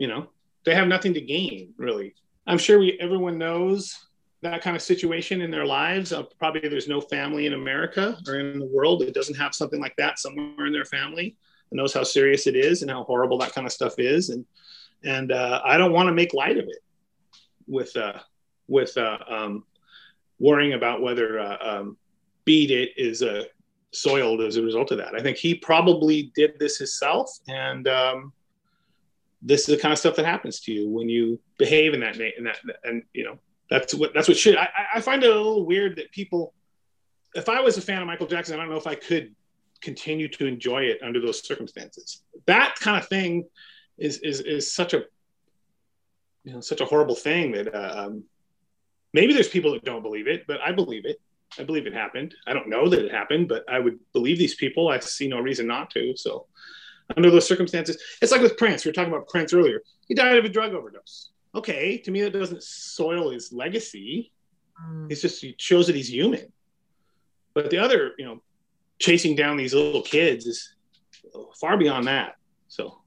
you know they have nothing to gain really. I'm sure we everyone knows that kind of situation in their lives. Uh, probably there's no family in america or in the world that doesn't have something like that somewhere in their family and knows how serious it is and how horrible that kind of stuff is. And and uh, i don't want to make light of it with uh with uh um worrying about whether uh, um beat it is uh soiled as a result of that. I think he probably did this himself and um this is the kind of stuff that happens to you when you behave in that in that and you know that's what that's what should I, I- I find it a little weird that people if I was a fan of Michael Jackson, I don't know if I could continue to enjoy it under those circumstances. That kind of thing is is is such a you know such a horrible thing that uh, um, maybe there's people that don't believe it, but I believe it. I believe it happened. I don't know that it happened, but I would believe these people. I see no reason not to. So under those circumstances. It's like with Prince. We were talking about Prince earlier. He died of a drug overdose. Okay, to me that doesn't soil his legacy. Mm. It's just it shows that he's human. But the other, you know, chasing down these little kids is far beyond that. So,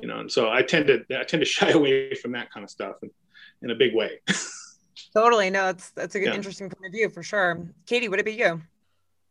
you know, and so I tend to I tend to shy away from that kind of stuff in, in a big way. totally, no, that's that's a good, yeah. interesting point of view for sure. Katie, would it be you?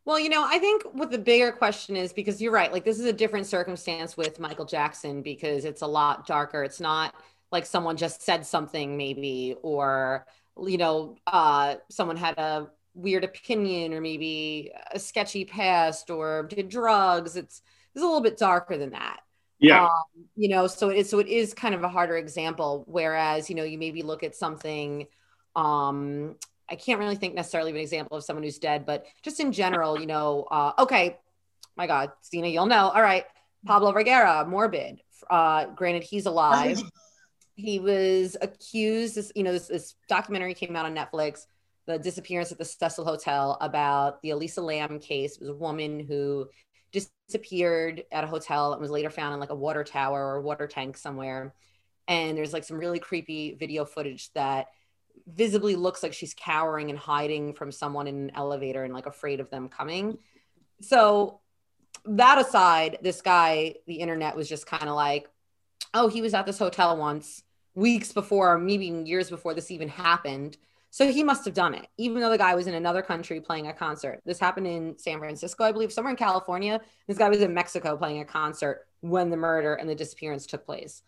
Well, you know, I think what the bigger question is because you're right, like this is a different circumstance with Michael Jackson because it's a lot darker. It's not like someone just said something maybe or you know, uh someone had a weird opinion or maybe a sketchy past or did drugs. It's it's a little bit darker than that. Yeah. Um, you know, so it is so it is kind of a harder example. Whereas, you know, you maybe look at something um I can't really think necessarily of an example of someone who's dead, but just in general, you know, uh, okay, my God, Stina, you'll know. All right, Pablo Vergara, morbid. Uh, granted, he's alive. He was accused. This, you know, this, this documentary came out on Netflix, the disappearance at the Cecil Hotel, about the Elisa Lam case. It was a woman who disappeared at a hotel and was later found in like a water tower or water tank somewhere. And there's like some really creepy video footage that visibly looks like she's cowering and hiding from someone in an elevator and like afraid of them coming. So that aside, this guy, the internet was just kind of like, oh, he was at this hotel once weeks before, maybe years before this even happened. So he must have done it, even though the guy was in another country playing a concert. This happened in San Francisco, I believe, somewhere in California. This guy was in Mexico playing a concert when the murder and the disappearance took place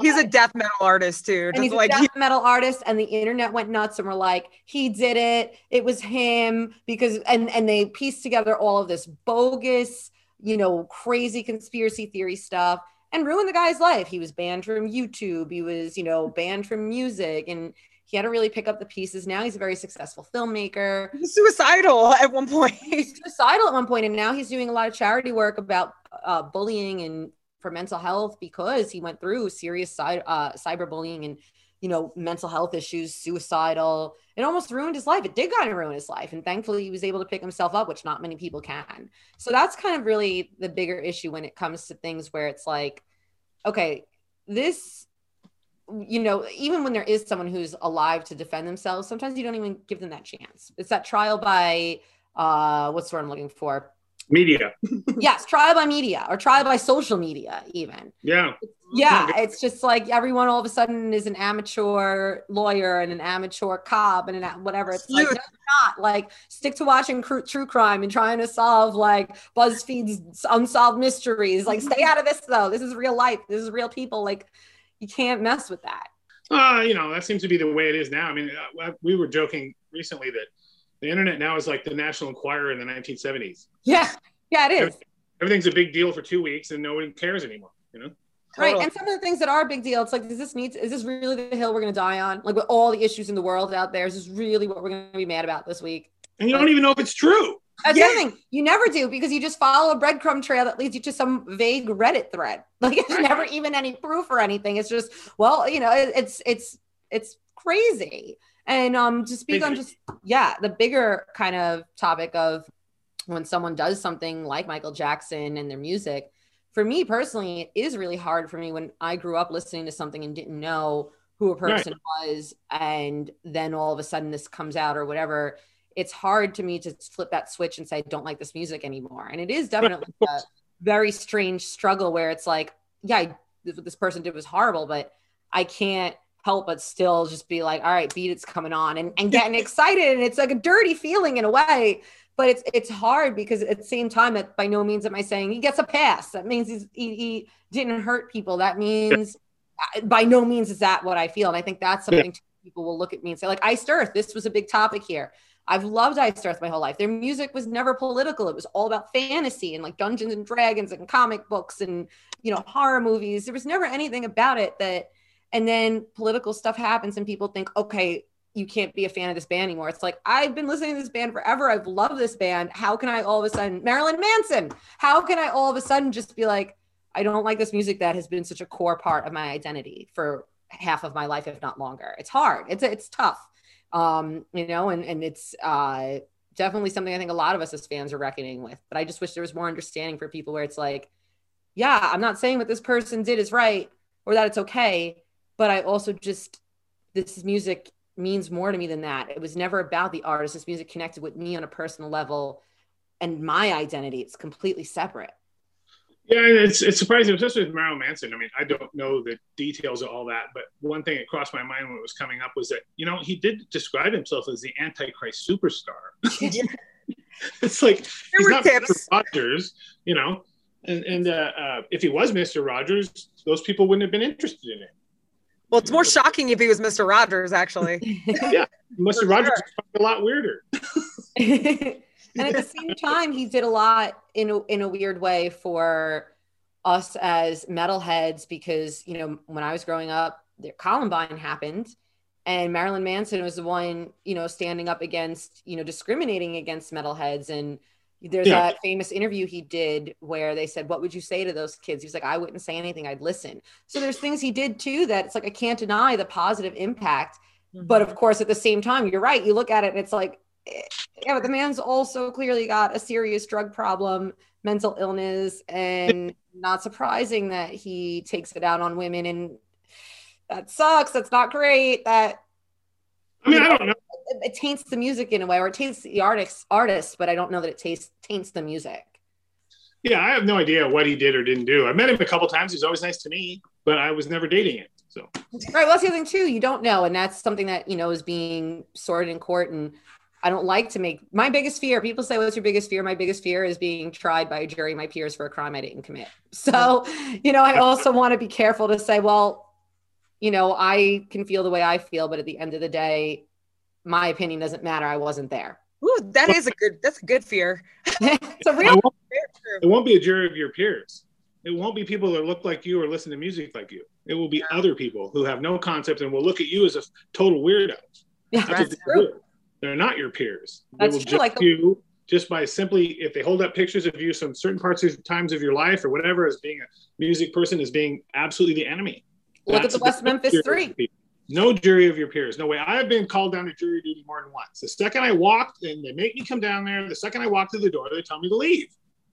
he's a death metal artist too. And he's like, a death he- metal artist, and the internet went nuts and were like, he did it. It was him because, and and they pieced together all of this bogus, you know, crazy conspiracy theory stuff and ruined the guy's life. He was banned from YouTube. He was, you know, banned from music, and he had to really pick up the pieces. Now he's a very successful filmmaker. He's suicidal at one point. he's suicidal at one point, and now he's doing a lot of charity work about uh, bullying and for mental health because he went through serious uh, cyberbullying and you know mental health issues suicidal. It almost ruined his life. It did kind of ruin his life and thankfully he was able to pick himself up which not many people can. So that's kind of really the bigger issue when it comes to things where it's like okay this you know even when there is someone who's alive to defend themselves sometimes you don't even give them that chance. It's that trial by uh what's the word i'm looking for media. Yes trial by media or trial by social media even. Yeah. Yeah it's just like everyone all of a sudden is an amateur lawyer and an amateur cop and an whatever. It's like no, not. Like stick to watching cr- true crime and trying to solve like buzzfeed's unsolved mysteries. Like stay out of this though. This is real life. This is real people. Like you can't mess with that. Uh you know that seems to be the way it is now. I mean uh, we were joking recently that the internet now is like the National Enquirer in the 1970s. Yeah, yeah, it is. Everything's a big deal for two weeks, and no one cares anymore. You know. Right, and some of the things that are a big deal, it's like, does this need? Is this really the hill we're going to die on? Like with all the issues in the world out there, is this really what we're going to be mad about this week? And you don't even know if it's true. That's yeah. the thing. You never do because you just follow a breadcrumb trail that leads you to some vague Reddit thread. Like it's never even any proof or anything. It's just, well, you know, it, it's it's it's crazy. And um, to speak on just yeah, the bigger kind of topic of when someone does something like Michael Jackson and their music, for me personally, it is really hard for me when I grew up listening to something and didn't know who a person right. was, and then all of a sudden this comes out or whatever. It's hard to me to flip that switch and say I don't like this music anymore. And it is definitely a very strange struggle where it's like, yeah, I, what this person did was horrible, but I can't help but still just be like, all right, beat it's coming on and, and getting excited. And it's like a dirty feeling in a way, but it's it's hard because at the same time, that by no means am I saying he gets a pass. That means he's, he, he didn't hurt people. That means yeah. Uh, by no means is that what I feel. And I think that's something yeah. people will look at me and say, like, Iced Earth, this was a big topic here. I've loved Iced Earth my whole life. Their music was never political. It was all about fantasy and like Dungeons and Dragons and comic books and you know horror movies. There was never anything about it that and then political stuff happens and people think okay you can't be a fan of this band anymore. It's like i've been listening to this band forever. I've loved this band. How can i all of a sudden marilyn manson how can i all of a sudden just be like i don't like this music that has been such a core part of my identity for half of my life if not longer. It's hard. It's it's tough. Um you know and and it's uh definitely something i think a lot of us as fans are reckoning with. But i just wish there was more understanding for people where it's like yeah, I'm not saying what this person did is right or that it's okay, but I also just this music means more to me than that. It was never about the artist. This music connected with me on a personal level and my identity. It's completely separate. Yeah, it's it's surprising, especially with Marilyn Manson. I mean, I don't know the details of all that, but one thing that crossed my mind when it was coming up was that you know he did describe himself as the Antichrist superstar. it's like There he's not tips. Mr. Rogers, you know, and and uh, uh, if he was Mr. Rogers, those people wouldn't have been interested in it. Well, it's more shocking if he was Mr. Rogers, actually. Yeah, Mr. For Rogers sure. is a lot weirder. and at the same time, he did a lot in a, in a weird way for us as metalheads because you know when I was growing up, the Columbine happened, and Marilyn Manson was the one you know standing up against you know discriminating against metalheads and. There's Yeah. that famous interview he did where they said, What would you say to those kids? He was like, I wouldn't say anything, I'd listen. So there's things he did too that it's like, I can't deny the positive impact but of course at the same time you're right you look at it and it's like eh, yeah but the man's also clearly got a serious drug problem mental illness and not surprising that he takes it out on women and that sucks that's not great that I mean, I don't know. It, taints the music in a way or it taints the artist artist but i don't know that it tastes taints the music Yeah, I have no idea what he did or didn't do. I met him a couple times. He was always nice to me, but I was never dating him. So Right. Well, that's the other thing too. You don't know, and that's something that you know is being sorted in court. And I don't like to make my biggest fear. People say, "What's your biggest fear?" My biggest fear is being tried by a jury, my peers, for a crime I didn't commit. So, you know, I also want to be careful to say, well, you know, I can feel the way I feel, but at the end of the day, my opinion doesn't matter. I wasn't there. Ooh, that is a good. That's a good fear. it's a I real. won't, Very it won't be a jury of your peers. It won't be people that look like you or listen to music like you. It will be other people who have no concept and will look at you as a total weirdo. Yeah, That's what That's they do. They're not your peers. They That's will true, like the- you just by simply if they hold up pictures of you some certain parts of times of your life or whatever as being a music person as being absolutely the enemy. Look at the West no Memphis Three. your peers. No jury of your peers. No way. I have been called down to jury duty more than once. The second I walked, and they make me come down there. The second I walk through the door, they tell me to leave.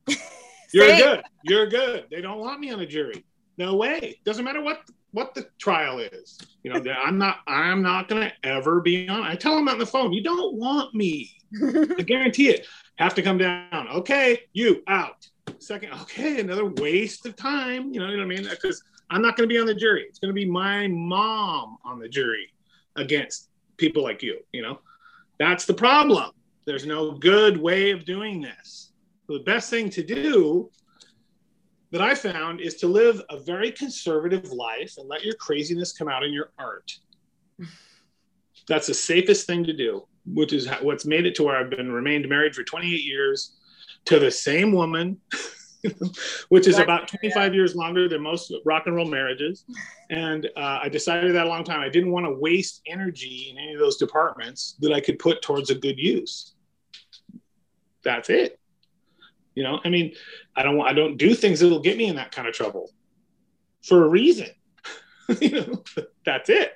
You're good. You're good. They don't want me on a jury. No way. Doesn't matter what what the trial is. You know, I'm not. I'm not going to ever be on. I tell them on the phone. You don't want me. I guarantee it. Have to come down. Okay, you out. Second. Okay, another waste of time. You know, you know what I mean? Because I'm not going to be on the jury. It's going to be my mom on the jury against people like you. You know, that's the problem. There's no good way of doing this. So the best thing to do that I found is to live a very conservative life and let your craziness come out in your art. That's the safest thing to do, which is what's made it to where I've been remained married for 28 years to the same woman, which is about 25 years longer than most rock and roll marriages. And uh, I decided that a long time. I didn't want to waste energy in any of those departments that I could put towards a good use. That's it. You know, I mean, I don't I don't do things that'll get me in that kind of trouble for a reason. you know, that's it.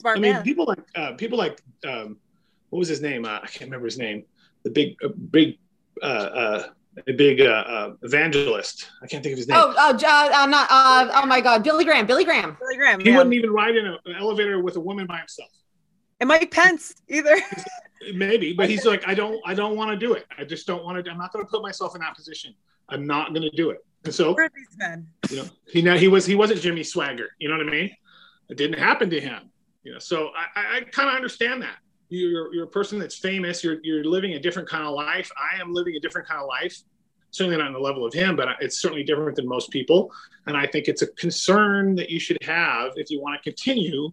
Smart I mean, man. people like uh, people like um, what was his name? Uh, I can't remember his name. The big uh, big uh, uh, a big uh, uh, evangelist. I can't think of his name. Oh, oh, uh, uh, not. Uh, oh my God, Billy Graham. Billy Graham. Billy Graham. he yeah. wouldn't even ride in a, an elevator with a woman by himself. And Mike Pence either. Maybe, but he's like, I don't, I don't want to do it. I just don't want to. I'm not going to put myself in that position. I'm not going to do it. And so, Where are these men? you know, he now he was he wasn't Jimmy Swaggart. You know what I mean? It didn't happen to him. You know, so I, I, I kind of understand that. You're you're a person that's famous. You're you're living a different kind of life. I am living a different kind of life. Certainly not on the level of him, but it's certainly different than most people. And I think it's a concern that you should have if you want to continue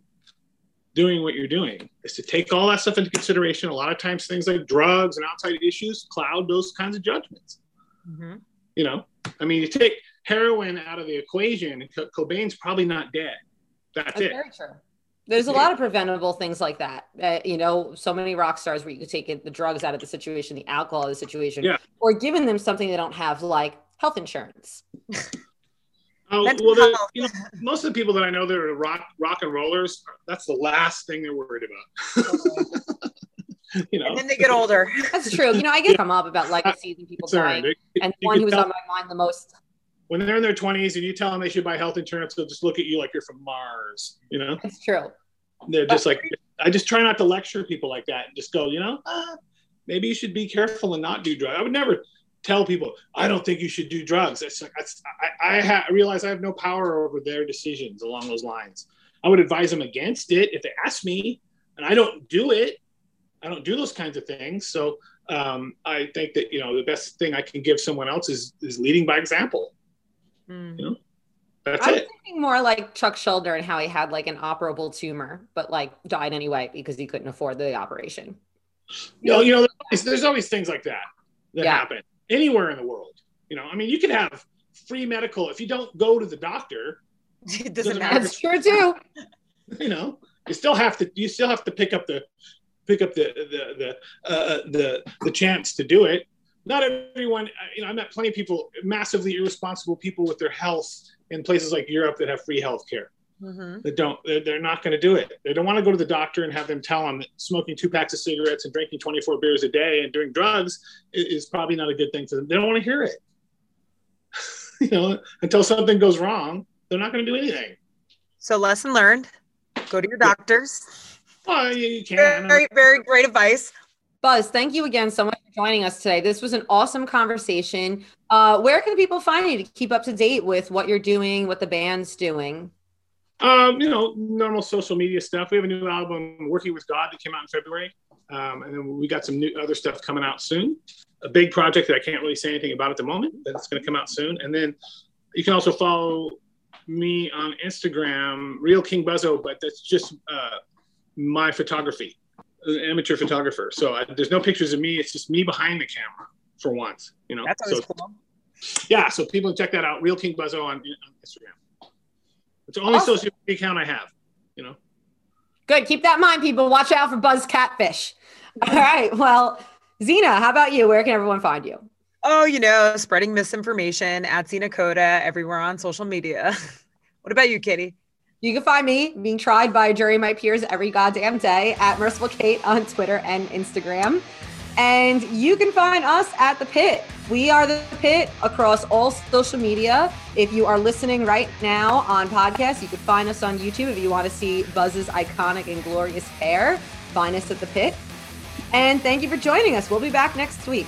doing what you're doing is to take all that stuff into consideration. A lot of times, things like drugs and outside issues cloud those kinds of judgments. Mhm. You know, I mean, you take heroin out of the equation, and Co- Cobain's probably not dead. That's That's it. very true. There's a lot of preventable things like that. Uh, you know, so many rock stars where you could take the drugs out of the situation, the alcohol out of the situation, Yeah. or giving them something they don't have, like health insurance. Oh, Mental well, the, you know, most of the people that I know that are rock rock and rollers, that's the last thing they're worried about. you know, And then they get older. That's true. You know, I get come up about legacies and people it's dying. They- And you one can who was tell- on my mind the most when they're in their 20s and you tell them they should buy health insurance, they'll just look at you like you're from Mars. You know, it's true. They're just like, I just try not to lecture people like that. And just go, you know, uh, maybe you should be careful and not do drugs. I would never tell people, I don't think you should do drugs. It's like, I, I, ha- I realize I have no power over their decisions along those lines. I would advise them against it if they ask me, and I don't do it. I don't do those kinds of things. So um, I think that you know the best thing I can give someone else is is leading by example. Mm. You know, that's I'm it. thinking more like Chuck Schuldiner and how he had like an operable tumor, but like died anyway because he couldn't afford the operation. You know, you know, there's always, there's always things like that that yeah. happen anywhere in the world. You know, I mean, you can have free medical if you don't go to the doctor. It doesn't, doesn't matter. That's true too. You know, you still have to you still have to pick up the pick up the the the uh, the the chance to do it. Not everyone, you know, I met plenty of people, massively irresponsible people with their health in places like Europe that have free health care. Mm-hmm. That don't, they're, they're not going to do it. They don't want to go to the doctor and have them tell them that smoking two packs of cigarettes and drinking 24 beers a day and doing drugs is, is probably not a good thing for them. They don't want to hear it. you know, until something goes wrong, they're not going to do anything. So, lesson learned go to your doctors. Oh, you can. Very, very great advice. Buzz, thank you again so much for joining us today. This was an awesome conversation. Uh, where can people find you to keep up to date with what you're doing, what the band's doing? Um, you know, normal social media stuff. We have a new album, Working with God, that came out in February. Um, and then we got some new other stuff coming out soon. A big project that I can't really say anything about at the moment, that's going to come out soon. And then you can also follow me on Instagram, Real King Buzzo, but that's just uh, my photography, an amateur photographer. So I, there's no pictures of me. It's just me behind the camera for once. You know, that's always so, cool. Yeah, so people can check that out. Real King Buzzo on, on Instagram. It's the only awesome. social media account I have. You know. Good. Keep that in mind, people. Watch out for Buzz Catfish. All right. Well, Zena, how about you? Where can everyone find you? Oh, you know, spreading misinformation at Zena Koda everywhere on social media. what about you, Katie? You can find me being tried by a jury of my peers every goddamn day at Merciful Kate on Twitter and Instagram. And you can find us at The Pit. We are The Pit across all social media. If you are listening right now on podcast, you can find us on YouTube if you want to see Buzz's iconic and glorious hair. Find us at The Pit. And thank you for joining us. We'll be back next week.